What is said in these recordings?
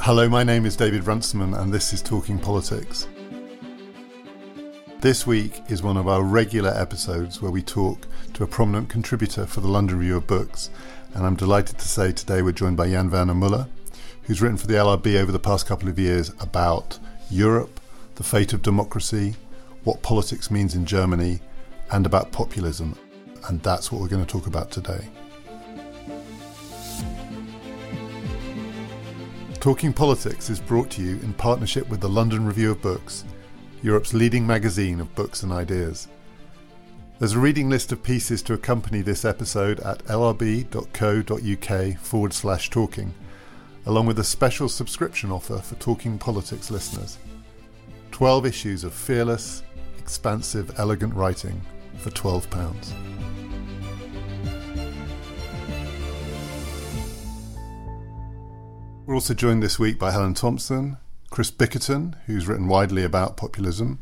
Hello, my name is David Runciman, and this is Talking Politics. This week is one of our regular episodes where we talk to a prominent contributor for the London Review of Books, and I'm delighted to say today we're joined by Jan Werner Muller, who's written for the LRB over the past couple of years about Europe, the fate of democracy, what politics means in Germany, and about populism. And that's what we're going to talk about today. Talking Politics is brought to you in partnership with the London Review of Books, Europe's leading magazine of books and ideas. There's a reading list of pieces to accompany this episode at lrb.co.uk forward slash talking, along with a special subscription offer for Talking Politics listeners. 12 issues of fearless, expansive, elegant writing for £12. We're also joined this week by Helen Thompson, Chris Bickerton, who's written widely about populism.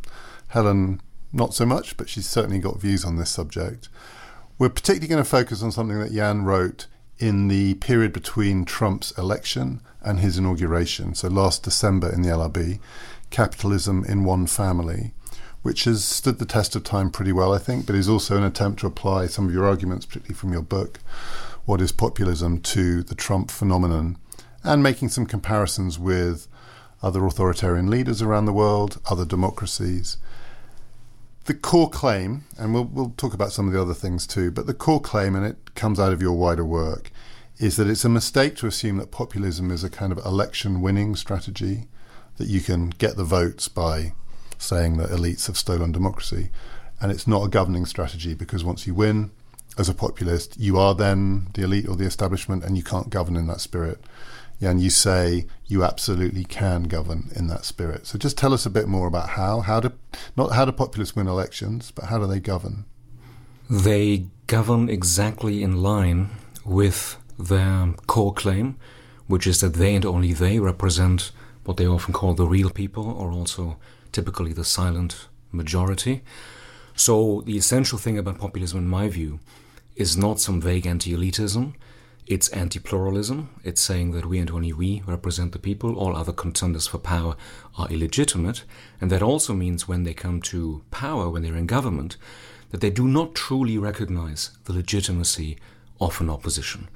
Helen, not so much, but she's certainly got views on this subject. We're particularly going to focus on something that Jan wrote in the period between Trump's election and his inauguration, so last December in the LRB, Capitalism in One Family, which has stood the test of time pretty well, I think, but is also an attempt to apply some of your arguments, particularly from your book, What is Populism, to the Trump phenomenon and making some comparisons with other authoritarian leaders around the world, other democracies. The core claim, and we'll, we'll talk about some of the other things too, but the core claim, and it comes out of your wider work, is that it's a mistake to assume that populism is a kind of election winning strategy, that you can get the votes by saying that elites have stolen democracy. And it's not a governing strategy because once you win as a populist, you are then the elite or the establishment and you can't govern in that spirit and you say you absolutely can govern in that spirit. So just tell us a bit more about how how do not how do populists win elections, but how do they govern? They govern exactly in line with their core claim, which is that they and only they represent what they often call the real people, or also typically the silent majority. So the essential thing about populism, in my view, is not some vague anti-elitism it's anti pluralism. It's saying that we and only we represent the people, all other contenders for power are illegitimate. And that also means when they come to power, when they're in government, that they do not truly recognize the legitimacy of an opposition.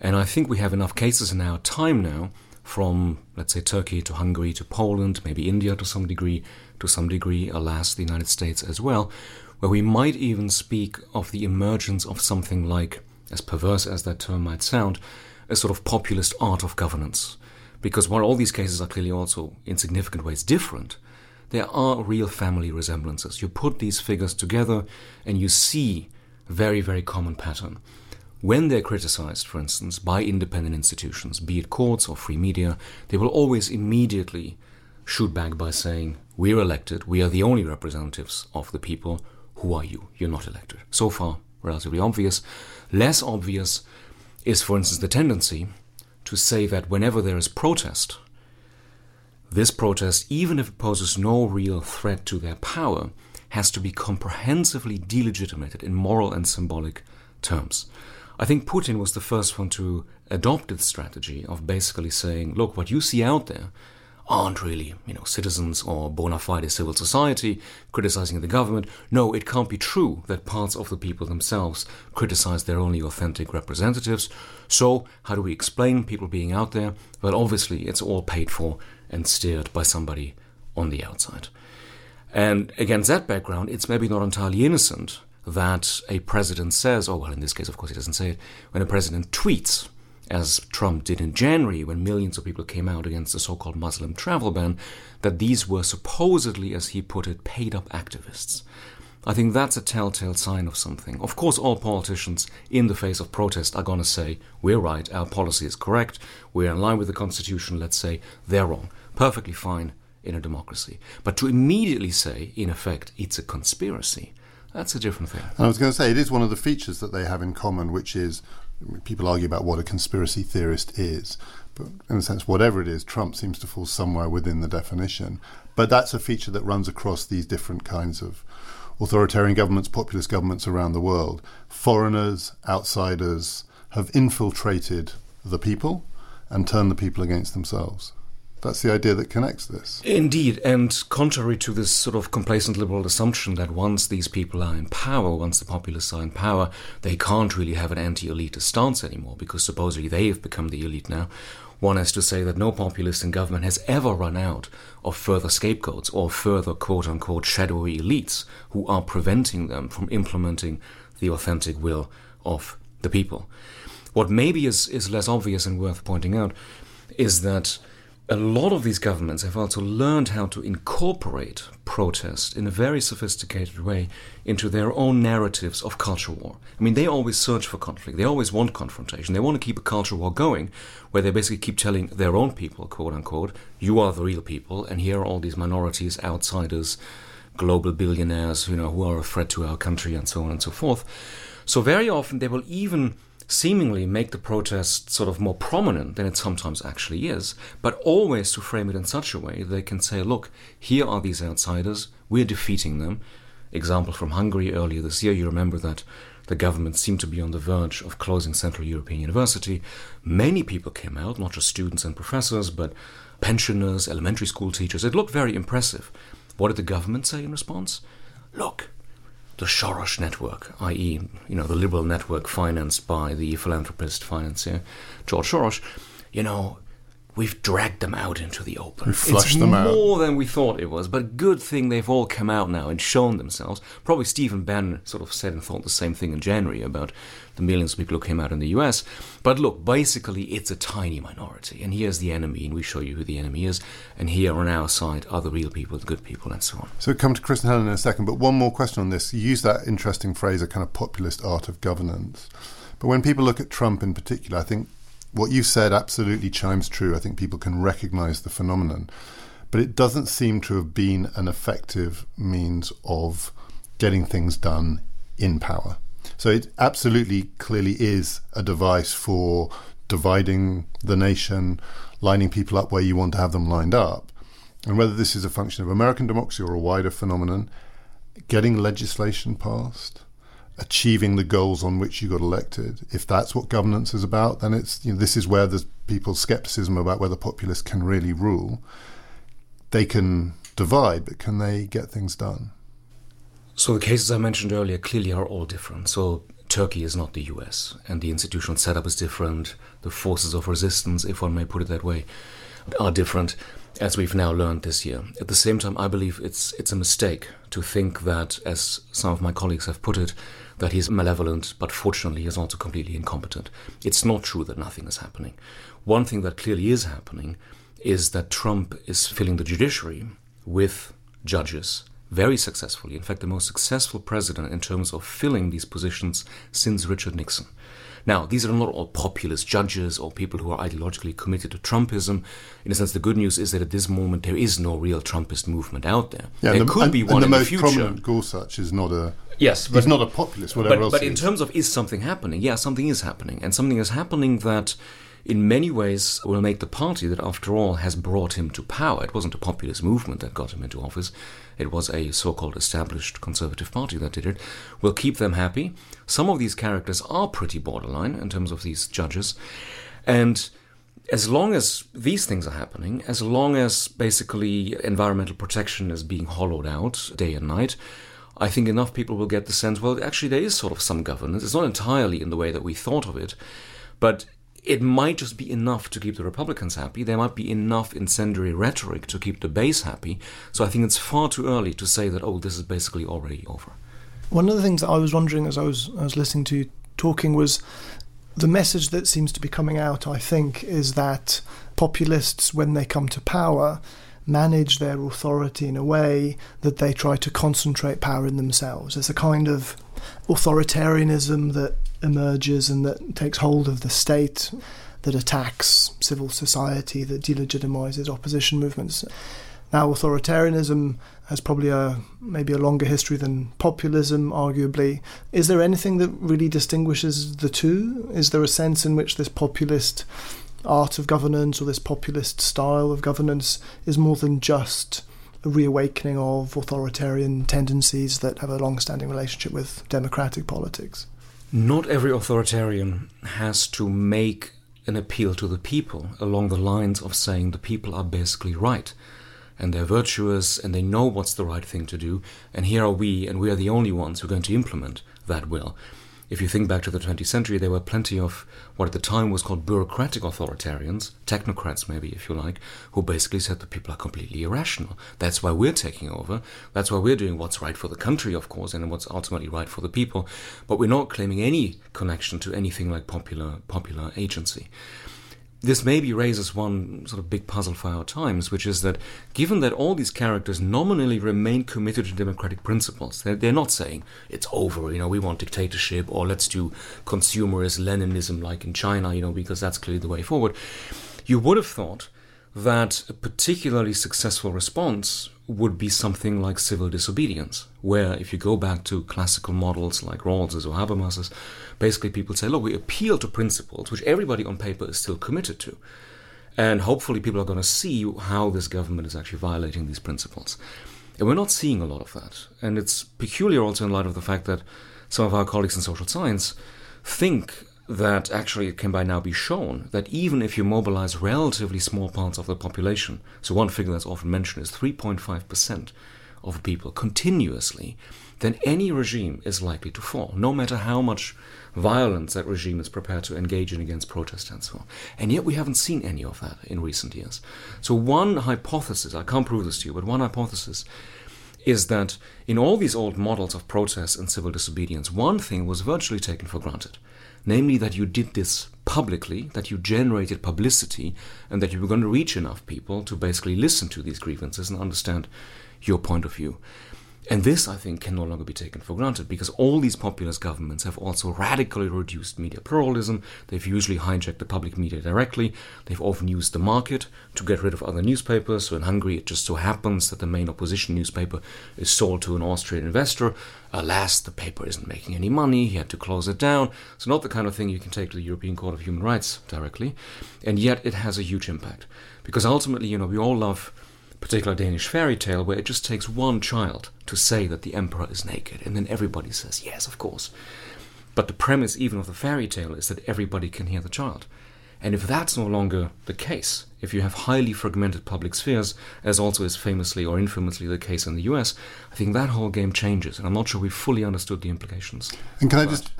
And I think we have enough cases in our time now, from, let's say, Turkey to Hungary to Poland, maybe India to some degree, to some degree, alas, the United States as well, where we might even speak of the emergence of something like as perverse as that term might sound, a sort of populist art of governance. Because while all these cases are clearly also in significant ways different, there are real family resemblances. You put these figures together and you see a very, very common pattern. When they're criticized, for instance, by independent institutions, be it courts or free media, they will always immediately shoot back by saying, We're elected, we are the only representatives of the people. Who are you? You're not elected. So far, relatively obvious. Less obvious is, for instance, the tendency to say that whenever there is protest, this protest, even if it poses no real threat to their power, has to be comprehensively delegitimated in moral and symbolic terms. I think Putin was the first one to adopt this strategy of basically saying, look, what you see out there aren't really, you know, citizens or bona fide civil society criticizing the government. No, it can't be true that parts of the people themselves criticize their only authentic representatives. So, how do we explain people being out there? Well, obviously, it's all paid for and steered by somebody on the outside. And against that background, it's maybe not entirely innocent that a president says, oh, well, in this case, of course, he doesn't say it, when a president tweets as Trump did in January when millions of people came out against the so called Muslim travel ban, that these were supposedly, as he put it, paid up activists. I think that's a telltale sign of something. Of course, all politicians in the face of protest are going to say, We're right, our policy is correct, we're in line with the Constitution, let's say, they're wrong. Perfectly fine in a democracy. But to immediately say, in effect, it's a conspiracy, that's a different thing. I was going to say, it is one of the features that they have in common, which is people argue about what a conspiracy theorist is, but in a sense, whatever it is, Trump seems to fall somewhere within the definition. But that's a feature that runs across these different kinds of authoritarian governments, populist governments around the world. Foreigners, outsiders have infiltrated the people and turned the people against themselves. That's the idea that connects this. Indeed, and contrary to this sort of complacent liberal assumption that once these people are in power, once the populists are in power, they can't really have an anti elitist stance anymore because supposedly they have become the elite now. One has to say that no populist in government has ever run out of further scapegoats or further quote unquote shadowy elites who are preventing them from implementing the authentic will of the people. What maybe is, is less obvious and worth pointing out is that a lot of these governments have also learned how to incorporate protest in a very sophisticated way into their own narratives of culture war. I mean, they always search for conflict. They always want confrontation. They want to keep a culture war going where they basically keep telling their own people, quote unquote, you are the real people, and here are all these minorities, outsiders, global billionaires, you know, who are a threat to our country, and so on and so forth. So very often they will even seemingly make the protest sort of more prominent than it sometimes actually is, but always to frame it in such a way they can say, look, here are these outsiders, we're defeating them. Example from Hungary earlier this year, you remember that the government seemed to be on the verge of closing Central European University. Many people came out, not just students and professors, but pensioners, elementary school teachers. It looked very impressive. What did the government say in response? Look, the Soros network, i.e., you know, the liberal network financed by the philanthropist financier George Soros, you know, we've dragged them out into the open. We flushed it's them out. more than we thought it was, but good thing they've all come out now and shown themselves. Probably Stephen Bannon sort of said and thought the same thing in January about the millions of people who came out in the US. But look, basically, it's a tiny minority, and here's the enemy, and we show you who the enemy is, and here on our side are the real people, the good people, and so on. So come to Chris and Helen in a second, but one more question on this. You use that interesting phrase, a kind of populist art of governance. But when people look at Trump in particular, I think what you said absolutely chimes true. I think people can recognize the phenomenon. But it doesn't seem to have been an effective means of getting things done in power. So it absolutely clearly is a device for dividing the nation, lining people up where you want to have them lined up. And whether this is a function of American democracy or a wider phenomenon, getting legislation passed, achieving the goals on which you got elected. If that's what governance is about, then it's you know, this is where there's people's skepticism about whether populists can really rule. They can divide, but can they get things done? So the cases I mentioned earlier clearly are all different. So Turkey is not the US, and the institutional setup is different. The forces of resistance, if one may put it that way, are different, as we've now learned this year. At the same time, I believe it's it's a mistake to think that, as some of my colleagues have put it, that he's malevolent, but fortunately he's also completely incompetent. It's not true that nothing is happening. One thing that clearly is happening is that Trump is filling the judiciary with judges very successfully. In fact, the most successful president in terms of filling these positions since Richard Nixon. Now, these are not all populist judges or people who are ideologically committed to Trumpism. In a sense, the good news is that at this moment there is no real Trumpist movement out there. Yeah, there the, could and, be and one the in most the future. prominent Gorsuch is not a Yes, he's not a populist, whatever but, else. but in is. terms of is something happening? Yeah, something is happening, and something is happening that, in many ways, will make the party that, after all, has brought him to power. It wasn't a populist movement that got him into office; it was a so-called established conservative party that did it. Will keep them happy. Some of these characters are pretty borderline in terms of these judges, and as long as these things are happening, as long as basically environmental protection is being hollowed out day and night, I think enough people will get the sense, well, actually, there is sort of some governance. It's not entirely in the way that we thought of it, but it might just be enough to keep the Republicans happy. There might be enough incendiary rhetoric to keep the base happy. So I think it's far too early to say that, oh, this is basically already over. One of the things that I was wondering as I was I was listening to you talking was the message that seems to be coming out, I think, is that populists, when they come to power, manage their authority in a way that they try to concentrate power in themselves. It's a kind of authoritarianism that emerges and that takes hold of the state, that attacks civil society, that delegitimizes opposition movements. Now, authoritarianism has probably a maybe a longer history than populism, arguably. Is there anything that really distinguishes the two? Is there a sense in which this populist art of governance or this populist style of governance is more than just a reawakening of authoritarian tendencies that have a long-standing relationship with democratic politics? Not every authoritarian has to make an appeal to the people along the lines of saying the people are basically right and they're virtuous and they know what's the right thing to do, and here are we, and we are the only ones who are going to implement that will if you think back to the 20th century, there were plenty of what at the time was called bureaucratic authoritarians, technocrats maybe, if you like, who basically said that people are completely irrational. That's why we're taking over. That's why we're doing what's right for the country, of course, and what's ultimately right for the people. But we're not claiming any connection to anything like popular popular agency this maybe raises one sort of big puzzle for our times, which is that given that all these characters nominally remain committed to democratic principles, they're, they're, not saying it's over, you know, we want dictatorship or let's do consumerist Leninism like in China, you know, because that's clearly the way forward. You would have thought that a particularly successful response would be something like civil disobedience, where if you go back to classical models like Rawls's or Habermas's, basically people say, look, we appeal to principles which everybody on paper is still committed to. And hopefully people are going to see how this government is actually violating these principles. And we're not seeing a lot of that. And it's peculiar also in light of the fact that some of our colleagues in social science think that actually it can by now be shown that even if you mobilize relatively small parts of the population, so one figure that's often mentioned is 3.5% of people continuously, then any regime is likely to fall, no matter how much violence that regime is prepared to engage in against protest and so on. And yet we haven't seen any of that in recent years. So, one hypothesis, I can't prove this to you, but one hypothesis is that in all these old models of protest and civil disobedience, one thing was virtually taken for granted namely that you did this publicly, that you generated publicity, and that you were going to reach enough people to basically listen to these grievances and understand your point of view. And this, I think, can no longer be taken for granted because all these populist governments have also radically reduced media pluralism. They've usually hijacked the public media directly. They've often used the market to get rid of other newspapers. So in Hungary, it just so happens that the main opposition newspaper is sold to an Austrian investor. Alas, the paper isn't making any money. He had to close it down. So, not the kind of thing you can take to the European Court of Human Rights directly. And yet, it has a huge impact because ultimately, you know, we all love particular Danish fairy tale where it just takes one child to say that the emperor is naked, and then everybody says, yes, of course. But the premise, even of the fairy tale, is that everybody can hear the child. And if that's no longer the case, if you have highly fragmented public spheres, as also is famously or infamously the case in the US, I think that whole game changes, and I'm not sure we fully understood the implications. And can I just,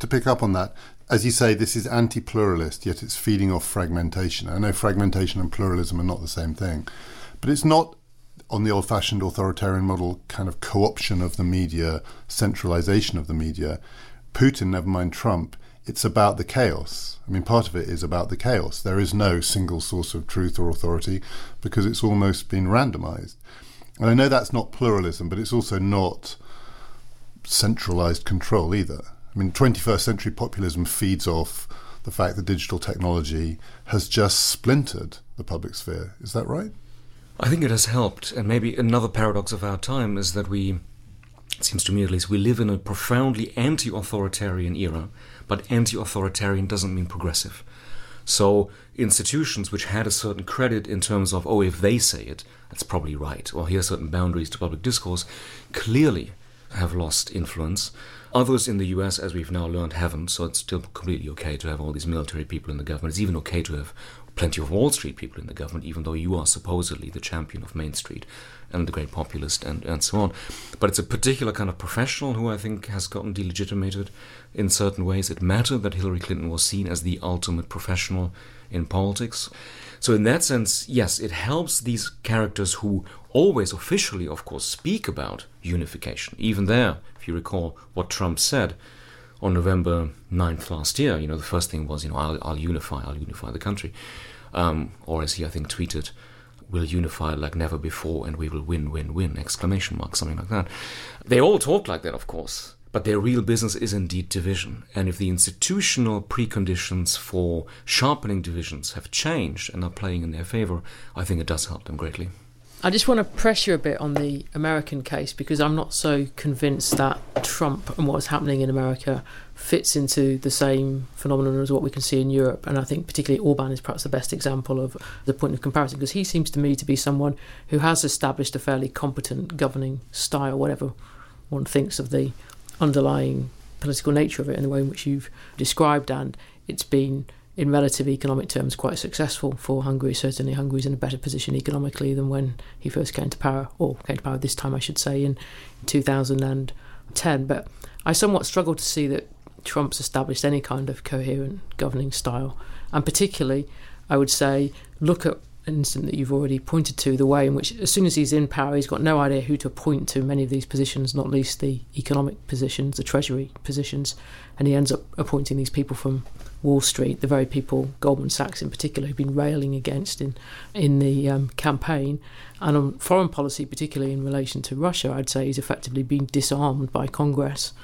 to pick up on that, as you say, this is anti pluralist, yet it's feeding off fragmentation. I know fragmentation and pluralism are not the same thing. But it's not on the old fashioned authoritarian model kind of co option of the media, centralization of the media. Putin, never mind Trump, it's about the chaos. I mean, part of it is about the chaos. There is no single source of truth or authority because it's almost been randomized. And I know that's not pluralism, but it's also not centralized control either. I mean, 21st century populism feeds off the fact that digital technology has just splintered the public sphere. Is that right? I think it has helped, and maybe another paradox of our time is that we, it seems to me at least, we live in a profoundly anti authoritarian era, but anti authoritarian doesn't mean progressive. So institutions which had a certain credit in terms of, oh, if they say it, that's probably right, or here are certain boundaries to public discourse, clearly have lost influence. Others in the US, as we've now learned, haven't, so it's still completely okay to have all these military people in the government. It's even okay to have plenty of Wall Street people in the government, even though you are supposedly the champion of Main Street and the great populist and, and so on. But it's a particular kind of professional who I think has gotten delegitimated in certain ways. It mattered that Hillary Clinton was seen as the ultimate professional in politics. So, in that sense, yes, it helps these characters who always officially, of course, speak about unification. Even there, if you recall what Trump said, on November 9th last year, you know, the first thing was, you know, I'll, I'll unify, I'll unify the country. Um, or as he, I think, tweeted, we'll unify like never before and we will win, win, win, exclamation mark, something like that. They all talk like that, of course, but their real business is indeed division. And if the institutional preconditions for sharpening divisions have changed and are playing in their favor, I think it does help them greatly. I just want to press you a bit on the American case because I'm not so convinced that Trump and what's happening in America fits into the same phenomenon as what we can see in Europe. And I think particularly Orban is perhaps the best example of the point of comparison because he seems to me to be someone who has established a fairly competent governing style, whatever one thinks of the underlying political nature of it in the way in which you've described, and it's been in relative economic terms, quite successful for Hungary. Certainly, Hungary's in a better position economically than when he first came to power, or came to power this time, I should say, in 2010. But I somewhat struggle to see that Trump's established any kind of coherent governing style. And particularly, I would say, look at an incident that you've already pointed to the way in which, as soon as he's in power, he's got no idea who to appoint to many of these positions, not least the economic positions, the treasury positions, and he ends up appointing these people from Wall Street, the very people, Goldman Sachs in particular, who've been railing against in in the um, campaign, and on foreign policy, particularly in relation to Russia, I'd say he's effectively been disarmed by Congress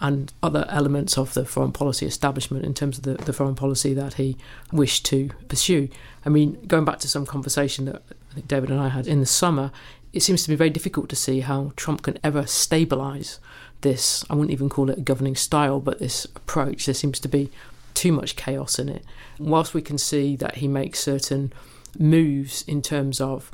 and other elements of the foreign policy establishment in terms of the, the foreign policy that he wished to pursue. I mean, going back to some conversation that I think David and I had in the summer, it seems to be very difficult to see how Trump can ever stabilise this. I wouldn't even call it a governing style, but this approach. There seems to be too much chaos in it. Whilst we can see that he makes certain moves in terms of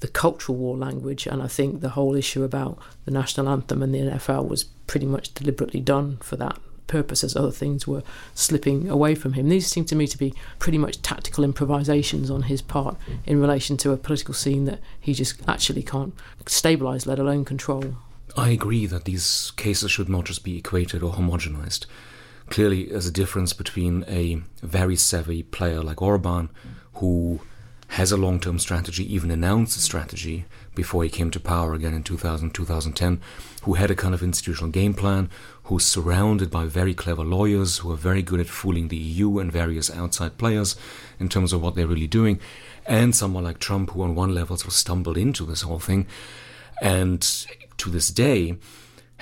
the cultural war language, and I think the whole issue about the national anthem and the NFL was pretty much deliberately done for that purpose as other things were slipping away from him. These seem to me to be pretty much tactical improvisations on his part in relation to a political scene that he just actually can't stabilise, let alone control. I agree that these cases should not just be equated or homogenized clearly there's a difference between a very savvy player like Orban, who has a long term strategy, even announced a strategy before he came to power again in 2000, 2010, who had a kind of institutional game plan, who's surrounded by very clever lawyers who are very good at fooling the EU and various outside players in terms of what they're really doing, and someone like Trump, who on one level sort of stumbled into this whole thing. And to this day,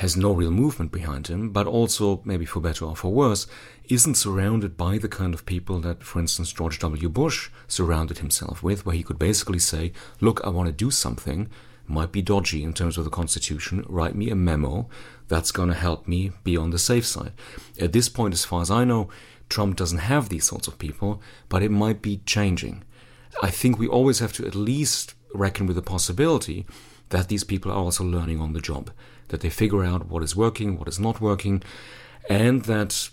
has no real movement behind him, but also, maybe for better or for worse, isn't surrounded by the kind of people that, for instance, George W. Bush surrounded himself with, where he could basically say, Look, I want to do something, might be dodgy in terms of the Constitution, write me a memo that's going to help me be on the safe side. At this point, as far as I know, Trump doesn't have these sorts of people, but it might be changing. I think we always have to at least reckon with the possibility that these people are also learning on the job that they figure out what is working, what is not working, and that,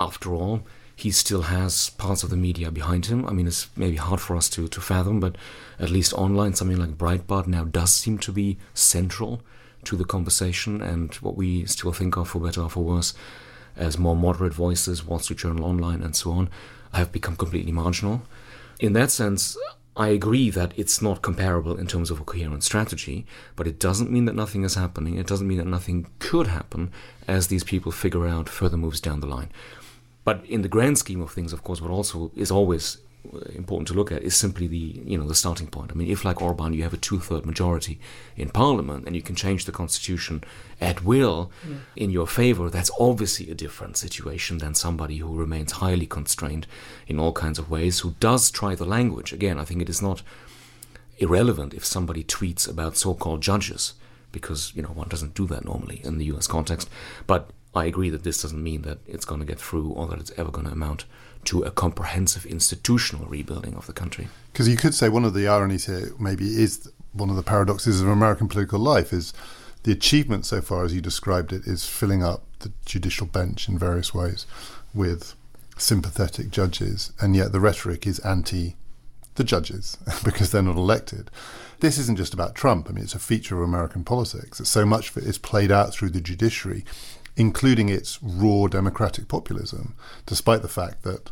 after all, he still has parts of the media behind him. I mean, it's maybe hard for us to, to fathom, but at least online, something like Breitbart now does seem to be central to the conversation and what we still think of, for better or for worse, as more moderate voices, Wall Street Journal Online, and so on, have become completely marginal. In that sense, I agree that it's not comparable in terms of a coherent strategy, but it doesn't mean that nothing is happening. It doesn't mean that nothing could happen as these people figure out further moves down the line. But in the grand scheme of things, of course, what also is always important to look at is simply the you know the starting point. I mean, if like Orban, you have a two-third majority in parliament and you can change the constitution at will yeah. in your favor, that's obviously a different situation than somebody who remains highly constrained in all kinds of ways, who does try the language. Again, I think it is not irrelevant if somebody tweets about so-called judges because you know one doesn't do that normally in the U.S. context. But I agree that this doesn't mean that it's going to get through or that it's ever going to amount to a comprehensive institutional rebuilding of the country. Because you could say one of the ironies here maybe is one of the paradoxes of American political life is the achievement so far, as you described it, is filling up the judicial bench in various ways with sympathetic judges, and yet the rhetoric is anti the judges because they're not elected. This isn't just about Trump. I mean, it's a feature of American politics. That so much of it is played out through the judiciary including its raw democratic populism, despite the fact that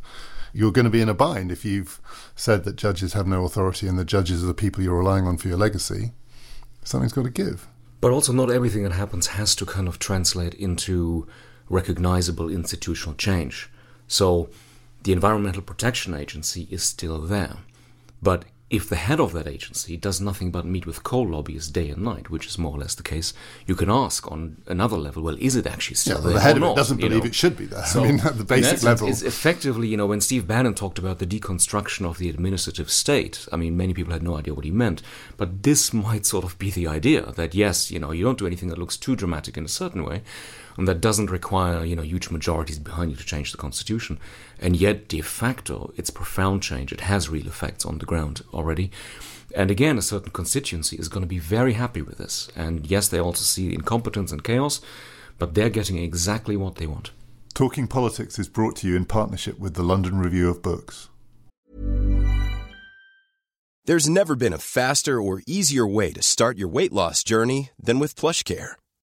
you're going to be in a bind if you've said that judges have no authority and the judges are the people you're relying on for your legacy. Something's got to give. But also, not everything that happens has to kind of translate into recognizable institutional change. So, the Environmental Protection Agency is still there. But if the head of that agency does nothing but meet with coal lobbyists day and night, which is more or less the case, you can ask on another level, well, is it actually still yeah, there? The head of it not, doesn't believe know? it should be there. So, I mean, at the basic level. It's effectively, you know, when Steve Bannon talked about the deconstruction of the administrative state, I mean, many people had no idea what he meant. But this might sort of be the idea that, yes, you know, you don't do anything that looks too dramatic in a certain way, and that doesn't require you know huge majorities behind you to change the constitution. And yet, de facto, it's profound change. It has real effects on the ground already. And again, a certain constituency is going to be very happy with this. And yes, they also see incompetence and chaos, but they're getting exactly what they want. Talking Politics is brought to you in partnership with the London Review of Books. There's never been a faster or easier way to start your weight loss journey than with PlushCare.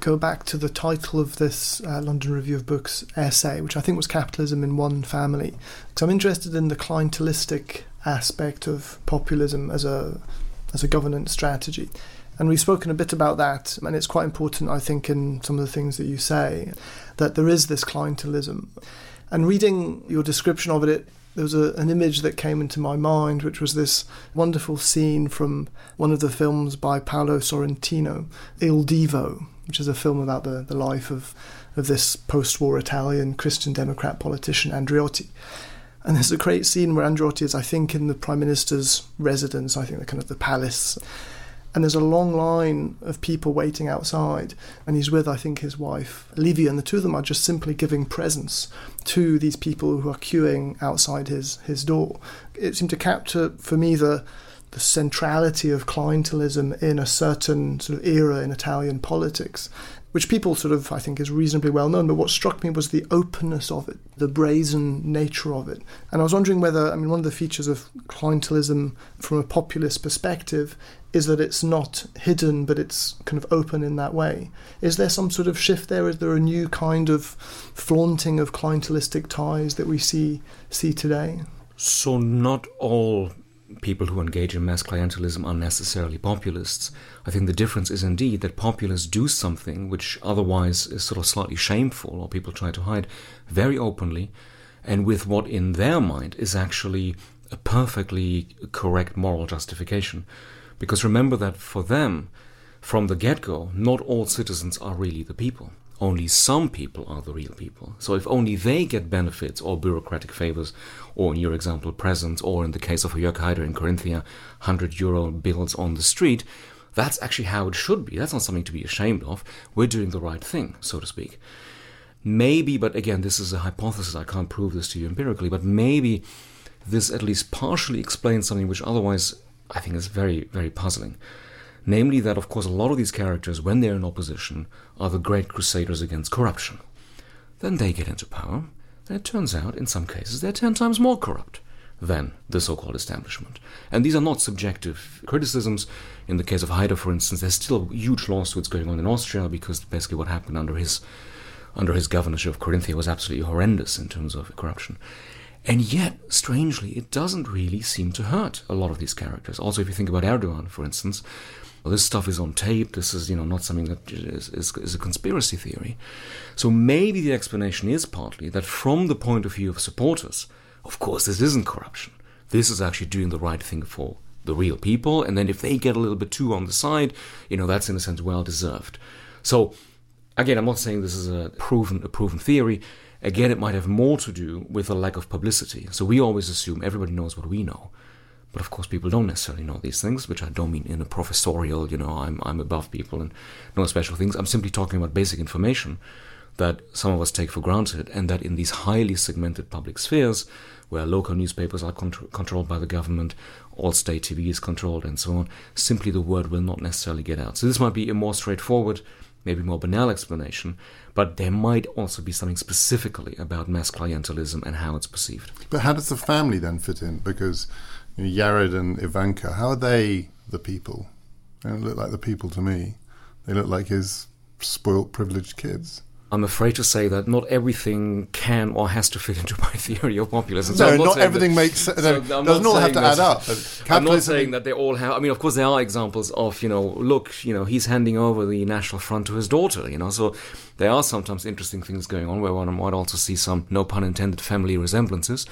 go back to the title of this uh, London Review of Books essay, which I think was Capitalism in One Family. Because I'm interested in the clientelistic aspect of populism as a as a governance strategy. And we've spoken a bit about that, and it's quite important, I think, in some of the things that you say, that there is this clientelism. And reading your description of it, there was a, an image that came into my mind, which was this wonderful scene from one of the films by Paolo Sorrentino, Il Divo, which is a film about the, the life of, of this post war Italian Christian Democrat politician, Andreotti. And there's a great scene where Andreotti is, I think, in the Prime Minister's residence, I think the kind of the palace. And there's a long line of people waiting outside. And he's with i think his wife livia. And the two of them are just simply giving presents to these people who are queuing outside his his door. It seemed to capture for me the the centrality of clientelism in a certain sort of era in Italian politics, which people sort of, I think, is reasonably well known. But what struck me was the openness of it, the brazen nature of it. And I was wondering whether, I mean, one of the features of clientelism from a populist perspective is that it's not hidden, but it's kind of open in that way. Is there some sort of shift there? Is there a new kind of flaunting of clientelistic ties that we see see today? So not all people who engage in mass clientelism are necessarily populists. I think the difference is indeed that populists do something which otherwise is sort of slightly shameful or people try to hide very openly and with what in their mind is actually a perfectly correct moral justification. Because remember that for them, from the get go, not all citizens are really the people. Only some people are the real people. So if only they get benefits or bureaucratic favors, or in your example, presents, or in the case of Jörg Haider in Carinthia, 100 euro bills on the street, that's actually how it should be. That's not something to be ashamed of. We're doing the right thing, so to speak. Maybe, but again, this is a hypothesis. I can't prove this to you empirically, but maybe this at least partially explains something which otherwise I think is very, very puzzling. Namely, that of course a lot of these characters, when they're in opposition, are the great crusaders against corruption. Then they get into power, and it turns out, in some cases, they're ten times more corrupt than the so called establishment. And these are not subjective criticisms. In the case of Haider, for instance, there's still huge lawsuits going on in Austria because basically what happened under his under his governorship of Carinthia was absolutely horrendous in terms of corruption. And yet, strangely, it doesn't really seem to hurt a lot of these characters. Also, if you think about Erdogan, for instance, well, this stuff is on tape. This is, you know, not something that is, is, is a conspiracy theory. So maybe the explanation is partly that from the point of view of supporters, of course, this isn't corruption. This is actually doing the right thing for the real people. And then if they get a little bit too on the side, you know, that's in a sense well deserved. So again, I'm not saying this is a proven a proven theory. Again, it might have more to do with a lack of publicity. So we always assume everybody knows what we know. But of course, people don't necessarily know these things, which I don't mean in a professorial, you know, I'm, I'm above people and know special things. I'm simply talking about basic information that some of us take for granted, and that in these highly segmented public spheres, where local newspapers are contr- controlled by the government, all state TV is controlled, and so on, simply the word will not necessarily get out. So this might be a more straightforward maybe more banal explanation, but there might also be something specifically about mass clientelism and how it's perceived. But how does the family then fit in? Because Jared and Ivanka, how are they the people? They don't look like the people to me. They look like his spoilt, privileged kids. I'm afraid to say that not everything can or has to fit into my theory of populism. So no, not, not everything that, makes sense. So doesn't all have to add up. I'm not saying that they all have. I mean, of course, there are examples of you know, look, you know, he's handing over the National Front to his daughter. You know, so there are sometimes interesting things going on where one might also see some, no pun intended, family resemblances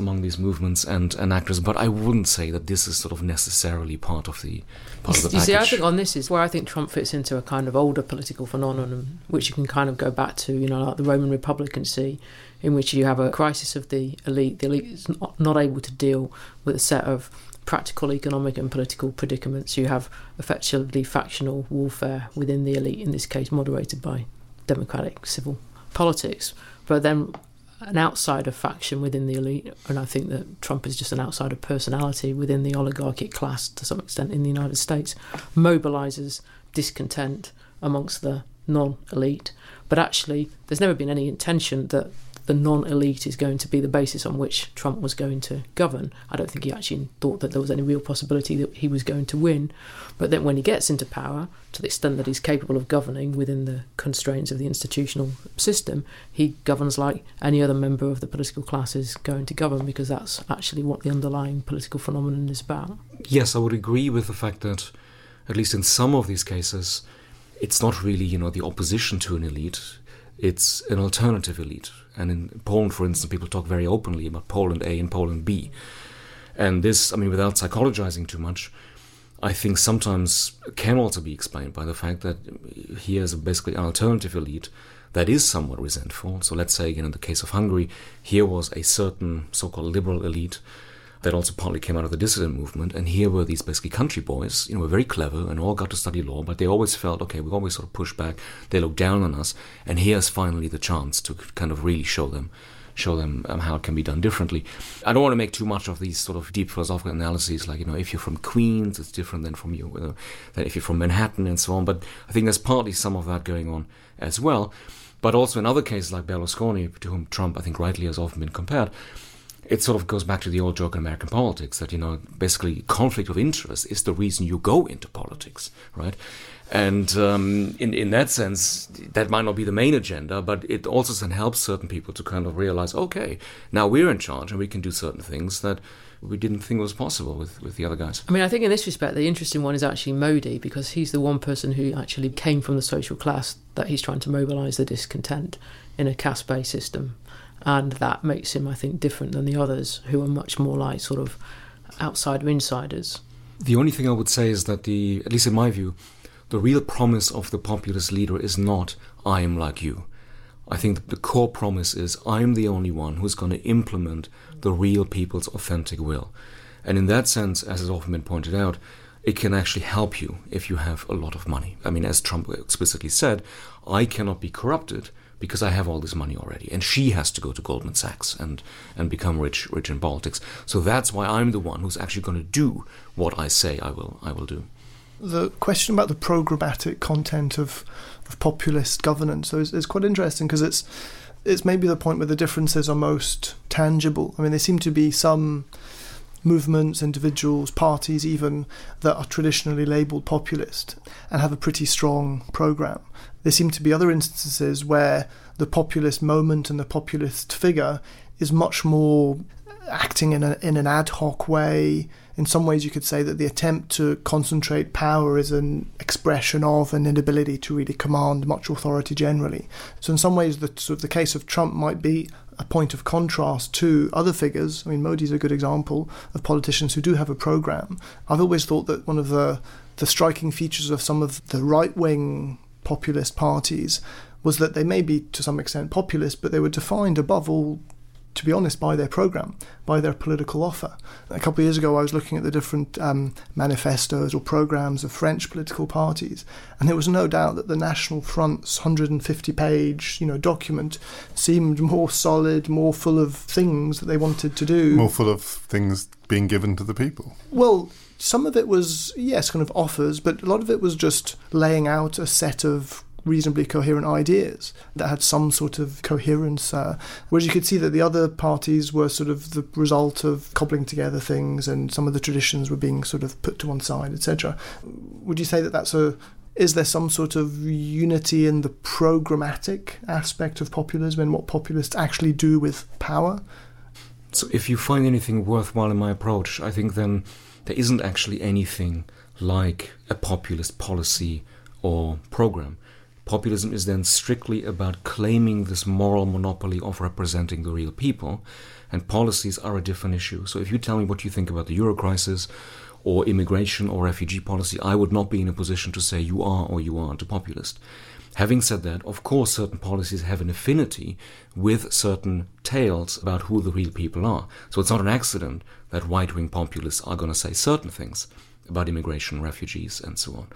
among these movements and, and actors, but I wouldn't say that this is sort of necessarily part of the part of the You see, I think on this is where I think Trump fits into a kind of older political phenomenon, which you can kind of go back to, you know, like the Roman Republic and see in which you have a crisis of the elite. The elite is not, not able to deal with a set of practical economic and political predicaments. You have effectively factional warfare within the elite, in this case, moderated by democratic civil politics. But then an outsider faction within the elite, and I think that Trump is just an outsider personality within the oligarchic class to some extent in the United States, mobilizes discontent amongst the non elite. But actually, there's never been any intention that the non elite is going to be the basis on which Trump was going to govern. I don't think he actually thought that there was any real possibility that he was going to win. But then when he gets into power, to the extent that he's capable of governing within the constraints of the institutional system, he governs like any other member of the political class is going to govern because that's actually what the underlying political phenomenon is about. Yes, I would agree with the fact that, at least in some of these cases, it's not really, you know, the opposition to an elite. It's an alternative elite. And in Poland, for instance, people talk very openly about Poland A and Poland B. And this, I mean, without psychologizing too much, I think sometimes can also be explained by the fact that here is basically an alternative elite that is somewhat resentful. So let's say, again, in the case of Hungary, here was a certain so called liberal elite that also partly came out of the dissident movement. And here were these basically country boys, you know, were very clever and all got to study law, but they always felt, okay, we always sort of push back. They look down on us. And here's finally the chance to kind of really show them show them um, how it can be done differently. I don't want to make too much of these sort of deep philosophical analyses, like you know, if you're from Queens, it's different than from you, know, than if you're from Manhattan and so on. But I think there's partly some of that going on as well. But also in other cases like Berlusconi, to whom Trump, I think, rightly has often been compared, it sort of goes back to the old joke in American politics that, you know, basically conflict of interest is the reason you go into politics, right? And um, in, in that sense, that might not be the main agenda, but it also then helps certain people to kind of realize, okay, now we're in charge and we can do certain things that we didn't think was possible with, with the other guys. I mean, I think in this respect, the interesting one is actually Modi because he's the one person who actually came from the social class that he's trying to mobilize the discontent in a caste based system and that makes him, I think, different than the others who are much more like sort of outsider insiders. The only thing I would say is that the, at least in my view, the real promise of the populist leader is not "I am like you." I think the core promise is I'm the only one who's going to implement the real people's authentic will. And in that sense, as has often been pointed out, it can actually help you if you have a lot of money. I mean, as Trump explicitly said, I cannot be corrupted because I have all this money already, and she has to go to Goldman Sachs and and become rich rich in politics. So that's why I'm the one who's actually going to do what I say I will I will do. The question about the programmatic content of of populist governance is, is quite interesting because it's it's maybe the point where the differences are most tangible. I mean, there seem to be some movements, individuals, parties, even that are traditionally labelled populist and have a pretty strong programme. There seem to be other instances where the populist moment and the populist figure is much more acting in, a, in an ad hoc way. In some ways, you could say that the attempt to concentrate power is an expression of an inability to really command much authority generally. So, in some ways, the sort of the case of Trump might be a point of contrast to other figures. I mean, Modi's a good example of politicians who do have a program. I've always thought that one of the the striking features of some of the right wing populist parties was that they may be to some extent populist, but they were defined above all to be honest, by their program, by their political offer. A couple of years ago, I was looking at the different um, manifestos or programs of French political parties, and there was no doubt that the National Front's 150-page, you know, document seemed more solid, more full of things that they wanted to do, more full of things being given to the people. Well. Some of it was, yes, kind of offers, but a lot of it was just laying out a set of reasonably coherent ideas that had some sort of coherence. Uh, whereas you could see that the other parties were sort of the result of cobbling together things, and some of the traditions were being sort of put to one side, etc. Would you say that that's a is there some sort of unity in the programmatic aspect of populism and what populists actually do with power? So, if you find anything worthwhile in my approach, I think then there isn't actually anything like a populist policy or program. Populism is then strictly about claiming this moral monopoly of representing the real people, and policies are a different issue. So if you tell me what you think about the euro crisis, or immigration or refugee policy, I would not be in a position to say you are or you aren't a populist. Having said that, of course, certain policies have an affinity with certain tales about who the real people are. So it's not an accident that right wing populists are going to say certain things about immigration, refugees, and so on.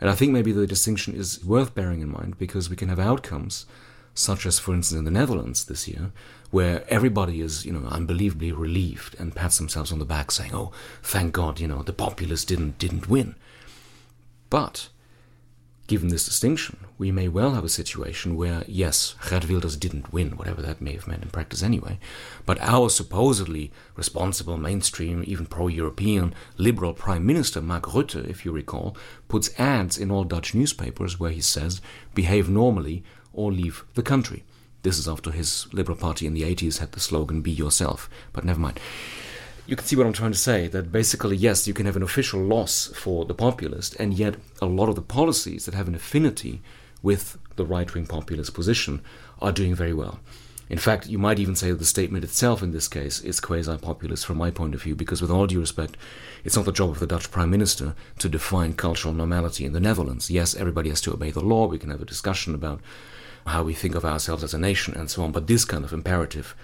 And I think maybe the distinction is worth bearing in mind because we can have outcomes, such as, for instance, in the Netherlands this year, where everybody is, you know, unbelievably relieved and pats themselves on the back, saying, "Oh, thank God, you know, the populists didn't didn't win." But given this distinction, we may well have a situation where, yes, Geert Wilders didn't win, whatever that may have meant in practice anyway, but our supposedly responsible, mainstream, even pro European, liberal Prime Minister, Mark Rutte, if you recall, puts ads in all Dutch newspapers where he says, behave normally or leave the country. This is after his Liberal Party in the 80s had the slogan, be yourself, but never mind you can see what I'm trying to say. That basically, yes, you can have an official loss for the populist, and yet a lot of the policies that have an affinity with the right wing populist position are doing very well. In fact, you might even say that the statement itself in this case is quasi populist from my point of view, because with all due respect, it's not the job of the Dutch Prime Minister to define cultural normality in the Netherlands. Yes, everybody has to obey the law, we can have a discussion about how we think of ourselves as a nation and so on, but this kind of imperative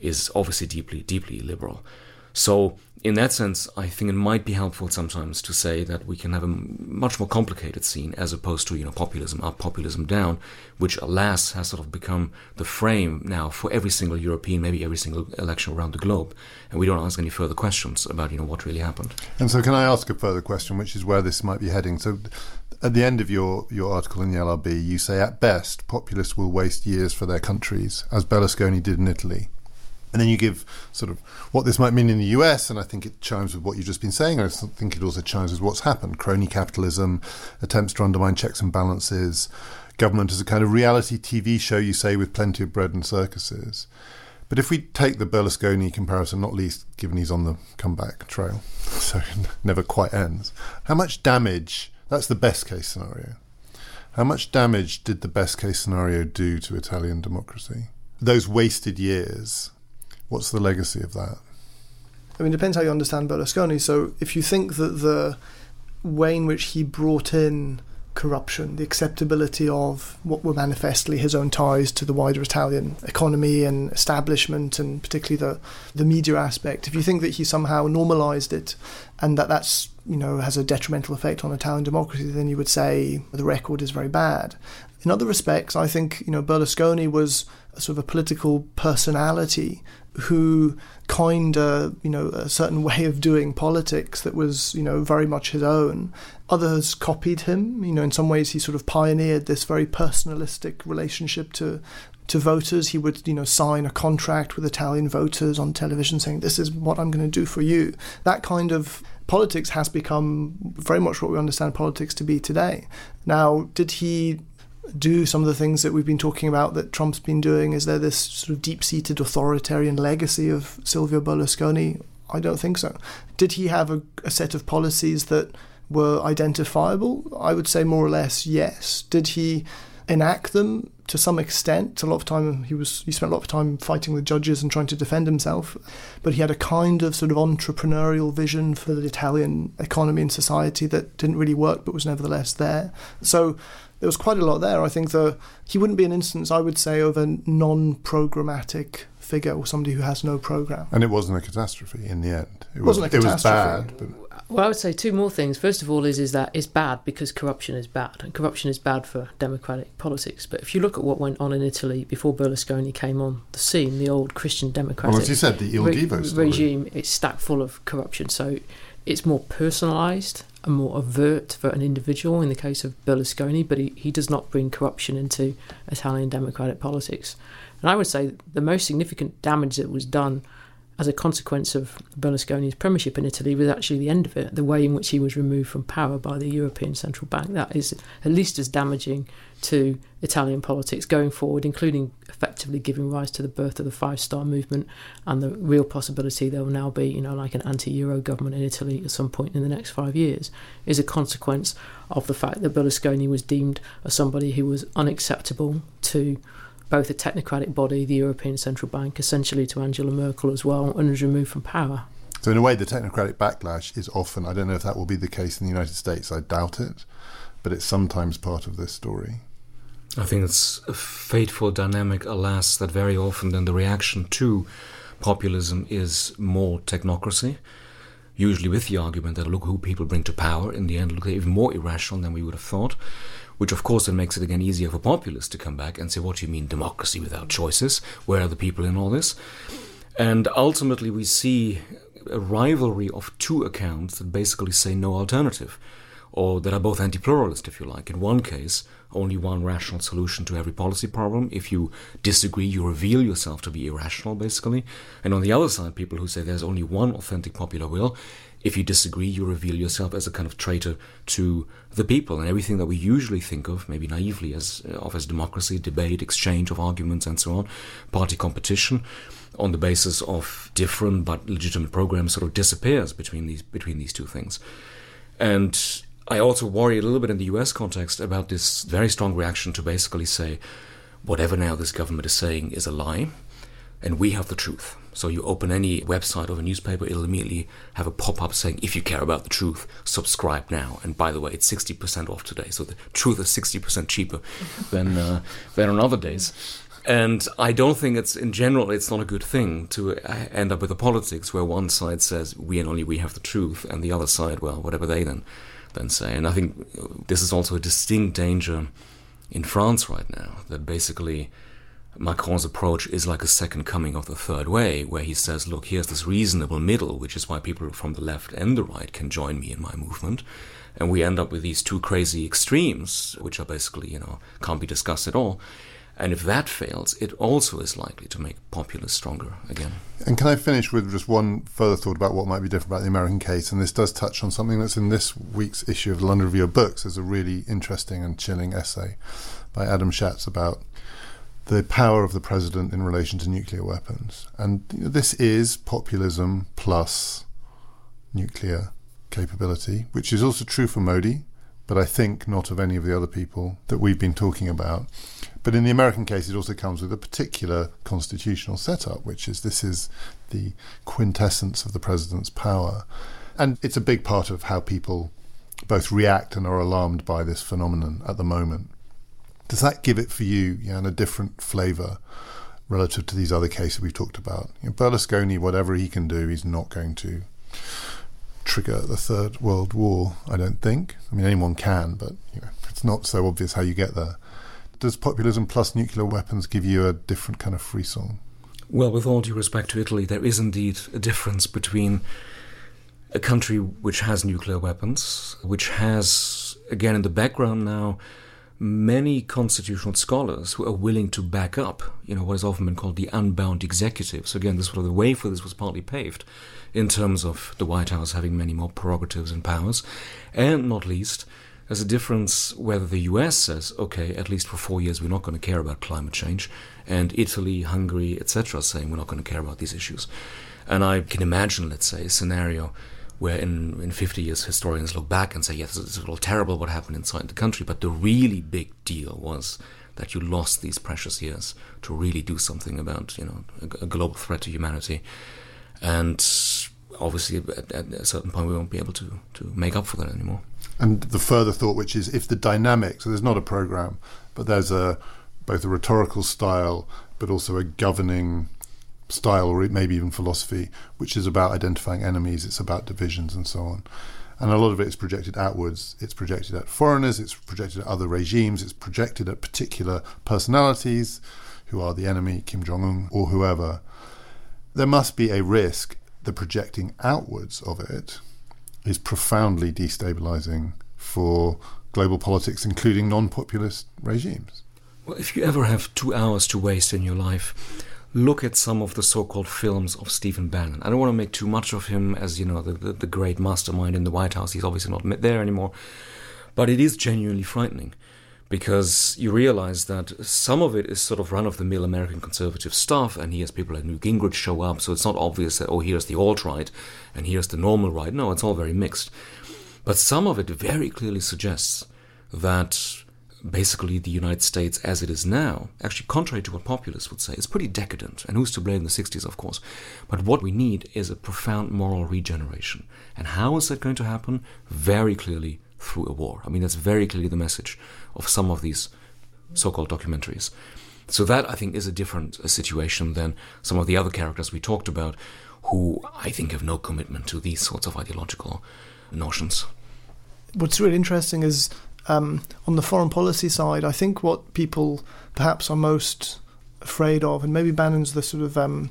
is obviously deeply, deeply liberal. So, in that sense, I think it might be helpful sometimes to say that we can have a much more complicated scene as opposed to, you know, populism up, populism down, which alas has sort of become the frame now for every single European, maybe every single election around the globe. And we don't ask any further questions about, you know, what really happened. And so, can I ask a further question, which is where this might be heading? So, at the end of your, your article in the LRB, you say at best populists will waste years for their countries, as Berlusconi did in Italy. And then you give sort of what this might mean in the US, and I think it chimes with what you've just been saying. I think it also chimes with what's happened crony capitalism, attempts to undermine checks and balances, government as a kind of reality TV show, you say, with plenty of bread and circuses. But if we take the Berlusconi comparison, not least given he's on the comeback trail, so it never quite ends, how much damage, that's the best case scenario, how much damage did the best case scenario do to Italian democracy? Those wasted years What's the legacy of that? I mean, it depends how you understand Berlusconi. So, if you think that the way in which he brought in corruption, the acceptability of what were manifestly his own ties to the wider Italian economy and establishment, and particularly the the media aspect. If you think that he somehow normalised it, and that that's you know has a detrimental effect on Italian democracy, then you would say the record is very bad. In other respects, I think you know Berlusconi was a sort of a political personality who coined a you know a certain way of doing politics that was you know very much his own. Others copied him. You know, in some ways, he sort of pioneered this very personalistic relationship to to voters. He would you know sign a contract with Italian voters on television, saying, "This is what I'm going to do for you." That kind of politics has become very much what we understand politics to be today. Now, did he do some of the things that we've been talking about that Trump's been doing? Is there this sort of deep seated authoritarian legacy of Silvio Berlusconi? I don't think so. Did he have a, a, set of policies that were identifiable? I would say more or less yes. Did he enact them to some extent? A lot of time he was he spent a lot of time fighting with judges and trying to defend himself, but he had a kind of sort of entrepreneurial vision for the Italian economy and society that didn't really work, but was nevertheless there. So there was quite a lot there. I think the he wouldn't be an instance, I would say, of a non-programmatic figure or somebody who has no program. And it wasn't a catastrophe in the end. It, wasn't was, a catastrophe. It was bad. But... Well, I would say two more things. First of all, is is that it's bad because corruption is bad, and corruption is bad for democratic politics. But if you look at what went on in Italy before Berlusconi came on the scene, the old Christian democratic well, as you said, the Il Divo re- regime, it's stacked full of corruption. So it's more personalised and more overt for an individual in the case of Berlusconi, but he, he does not bring corruption into Italian democratic politics. And I would say the most significant damage that was done as a consequence of Berlusconi's premiership in Italy was actually the end of it, the way in which he was removed from power by the European Central Bank. That is at least as damaging to Italian politics going forward, including effectively giving rise to the birth of the Five Star Movement and the real possibility there will now be, you know, like an anti-Euro government in Italy at some point in the next five years, is a consequence of the fact that Berlusconi was deemed as somebody who was unacceptable to both a technocratic body, the European Central Bank, essentially to Angela Merkel as well, and is removed from power. So, in a way, the technocratic backlash is often, I don't know if that will be the case in the United States, I doubt it, but it's sometimes part of this story. I think it's a fateful dynamic, alas, that very often then the reaction to populism is more technocracy, usually with the argument that look who people bring to power. In the end, look, they're even more irrational than we would have thought, which of course then makes it again easier for populists to come back and say, what do you mean democracy without choices? Where are the people in all this? And ultimately, we see a rivalry of two accounts that basically say no alternative, or that are both anti pluralist, if you like. In one case, only one rational solution to every policy problem. If you disagree, you reveal yourself to be irrational, basically. And on the other side, people who say there's only one authentic popular will. If you disagree, you reveal yourself as a kind of traitor to the people. And everything that we usually think of, maybe naively, as uh, of as democracy, debate, exchange of arguments, and so on, party competition, on the basis of different but legitimate programs, sort of disappears between these between these two things. And I also worry a little bit in the US context about this very strong reaction to basically say, whatever now this government is saying is a lie, and we have the truth. So you open any website of a newspaper, it'll immediately have a pop up saying, if you care about the truth, subscribe now. And by the way, it's 60% off today. So the truth is 60% cheaper than, uh, than on other days. And I don't think it's, in general, it's not a good thing to uh, end up with a politics where one side says, we and only we have the truth, and the other side, well, whatever they then than say. And I think this is also a distinct danger in France right now that basically Macron's approach is like a second coming of the third way, where he says, look, here's this reasonable middle, which is why people from the left and the right can join me in my movement. And we end up with these two crazy extremes, which are basically, you know, can't be discussed at all. And if that fails, it also is likely to make populists stronger again. And can I finish with just one further thought about what might be different about the American case? And this does touch on something that's in this week's issue of the London Review of Books. There's a really interesting and chilling essay by Adam Schatz about the power of the president in relation to nuclear weapons. And you know, this is populism plus nuclear capability, which is also true for Modi, but I think not of any of the other people that we've been talking about. But in the American case, it also comes with a particular constitutional setup, which is this is the quintessence of the president's power. And it's a big part of how people both react and are alarmed by this phenomenon at the moment. Does that give it for you, Jan, a different flavour relative to these other cases we've talked about? You know, Berlusconi, whatever he can do, he's not going to trigger the Third World War, I don't think. I mean, anyone can, but you know, it's not so obvious how you get there does populism plus nuclear weapons give you a different kind of free song? Well, with all due respect to Italy, there is indeed a difference between a country which has nuclear weapons, which has, again, in the background now, many constitutional scholars who are willing to back up, you know, what has often been called the unbound executive. So again, this sort of the way for this was partly paved in terms of the White House having many more prerogatives and powers, and not least there's a difference whether the US says, okay, at least for four years we're not going to care about climate change, and Italy, Hungary, etc., saying we're not going to care about these issues. And I can imagine, let's say, a scenario where in, in 50 years historians look back and say, yes, it's a little terrible what happened inside the country, but the really big deal was that you lost these precious years to really do something about, you know, a, a global threat to humanity. And obviously, at, at a certain point, we won't be able to, to make up for that anymore. And the further thought, which is if the dynamic, so there's not a program, but there's a both a rhetorical style, but also a governing style, or maybe even philosophy, which is about identifying enemies. It's about divisions and so on. And a lot of it is projected outwards. It's projected at foreigners. It's projected at other regimes. It's projected at particular personalities, who are the enemy, Kim Jong Un or whoever. There must be a risk the projecting outwards of it is profoundly destabilizing for global politics, including non populist regimes. Well, if you ever have two hours to waste in your life, look at some of the so called films of Stephen Bannon. I don't want to make too much of him as, you know, the, the, the great mastermind in the White House. He's obviously not there anymore. But it is genuinely frightening because you realize that some of it is sort of run of the mill American conservative stuff, and he has people like Newt Gingrich show up, so it's not obvious that, oh, here's the alt right and here's the normal right. No, it's all very mixed. But some of it very clearly suggests that basically the United States as it is now, actually contrary to what populists would say, is pretty decadent. And who's to blame in the 60s, of course. But what we need is a profound moral regeneration. And how is that going to happen? Very clearly through a war. I mean, that's very clearly the message of some of these so called documentaries. So that, I think, is a different uh, situation than some of the other characters we talked about, who I think have no commitment to these sorts of ideological notions. What's really interesting is um, on the foreign policy side, I think what people perhaps are most afraid of, and maybe Bannon's the sort of um,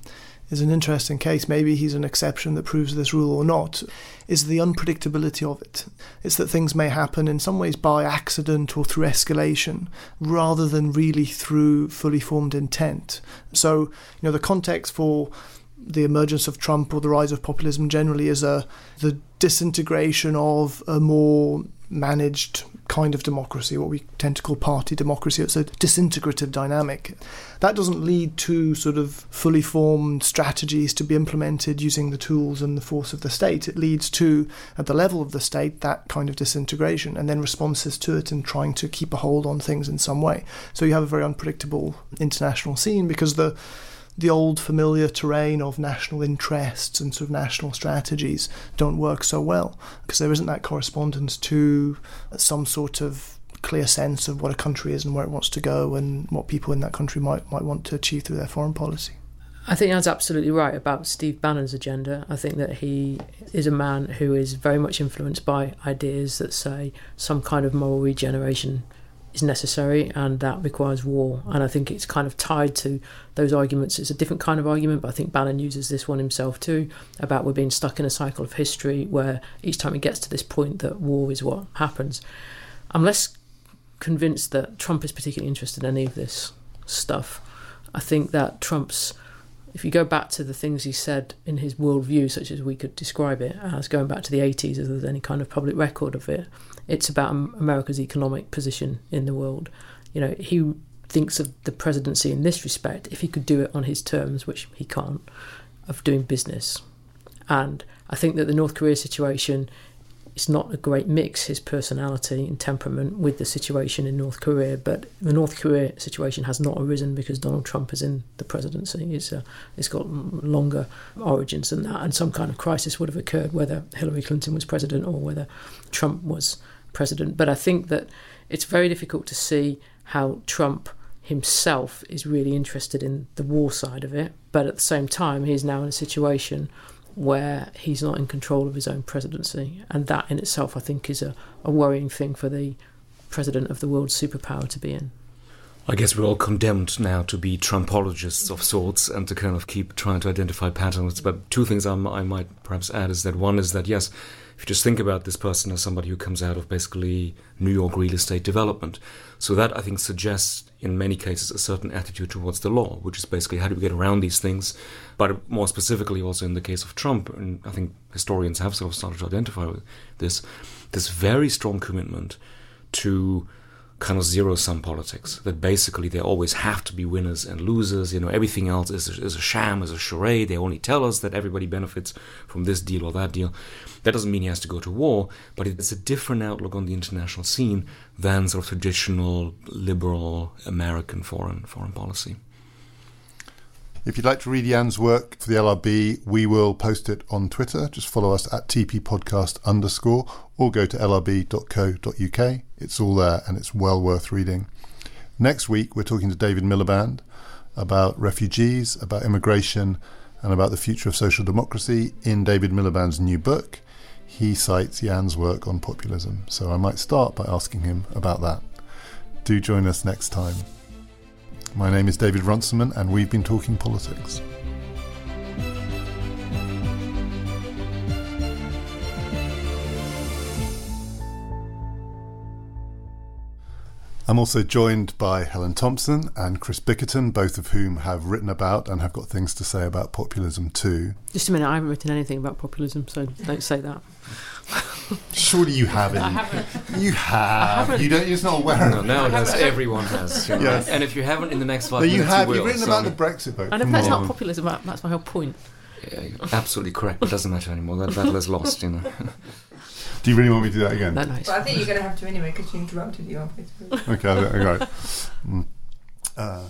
is an interesting case. Maybe he's an exception that proves this rule or not. Is the unpredictability of it? It's that things may happen in some ways by accident or through escalation, rather than really through fully formed intent. So, you know, the context for the emergence of Trump or the rise of populism generally is a the disintegration of a more managed kind of democracy, what we tend to call party democracy. It's a disintegrative dynamic. That doesn't lead to sort of fully formed strategies to be implemented using the tools and the force of the state. It leads to, at the level of the state, that kind of disintegration and then responses to it and trying to keep a hold on things in some way. So you have a very unpredictable international scene because the the old familiar terrain of national interests and sort of national strategies don't work so well because there isn't that correspondence to some sort of clear sense of what a country is and where it wants to go and what people in that country might might want to achieve through their foreign policy. I think that's absolutely right about Steve Bannon's agenda. I think that he is a man who is very much influenced by ideas that say some kind of moral regeneration is necessary and that requires war. And I think it's kind of tied to those arguments. It's a different kind of argument, but I think Bannon uses this one himself too about we're being stuck in a cycle of history where each time it gets to this point that war is what happens. I'm less convinced that Trump is particularly interested in any of this stuff. I think that Trump's if you go back to the things he said in his worldview, such as we could describe it as going back to the 80s, if there's any kind of public record of it, it's about America's economic position in the world. You know, he thinks of the presidency in this respect, if he could do it on his terms, which he can't, of doing business. And I think that the North Korea situation is not a great mix, his personality and temperament, with the situation in North Korea. But the North Korea situation has not arisen because Donald Trump is in the presidency. It's, uh, it's got longer origins than that. And some kind of crisis would have occurred whether Hillary Clinton was president or whether Trump was president. But I think that it's very difficult to see how Trump himself is really interested in the war side of it. But at the same time, he's now in a situation where he's not in control of his own presidency. And that in itself, I think, is a, a worrying thing for the president of the world's superpower to be in. I guess we're all condemned now to be Trumpologists of sorts and to kind of keep trying to identify patterns. But two things I, I might perhaps add is that one is that, yes, if you just think about this person as somebody who comes out of basically New York real estate development, so that I think suggests in many cases a certain attitude towards the law, which is basically how do we get around these things. But more specifically, also in the case of Trump, and I think historians have sort of started to identify with this, this very strong commitment to kind of zero sum politics. That basically they always have to be winners and losers. You know, everything else is a, is a sham, is a charade. They only tell us that everybody benefits from this deal or that deal. That doesn't mean he has to go to war, but it's a different outlook on the international scene than sort of traditional liberal American foreign foreign policy. If you'd like to read Jan's work for the LRB, we will post it on Twitter. Just follow us at TP Podcast underscore or go to lrb.co.uk. It's all there and it's well worth reading. Next week, we're talking to David Miliband about refugees, about immigration, and about the future of social democracy in David Miliband's new book. He cites Jan's work on populism, so I might start by asking him about that. Do join us next time. My name is David Runciman, and we've been talking politics. I'm also joined by Helen Thompson and Chris Bickerton, both of whom have written about and have got things to say about populism too. Just a minute, I haven't written anything about populism, so don't say that. Surely you haven't. I haven't. You have. haven't. You don't. You're not aware No, of it. nowadays everyone has. You know? Yes. And if you haven't in the next five No, you minutes, have. you You've written So, about the Brexit vote. And if Come that's on. not populism, that's my whole point. yeah, absolutely correct. It doesn't matter anymore. That battle is lost. You know. Do you really want me to do that again? No, no. it's But I think you're going to have to anyway because you interrupted you halfway through. Okay, I think- okay. Mm. Uh,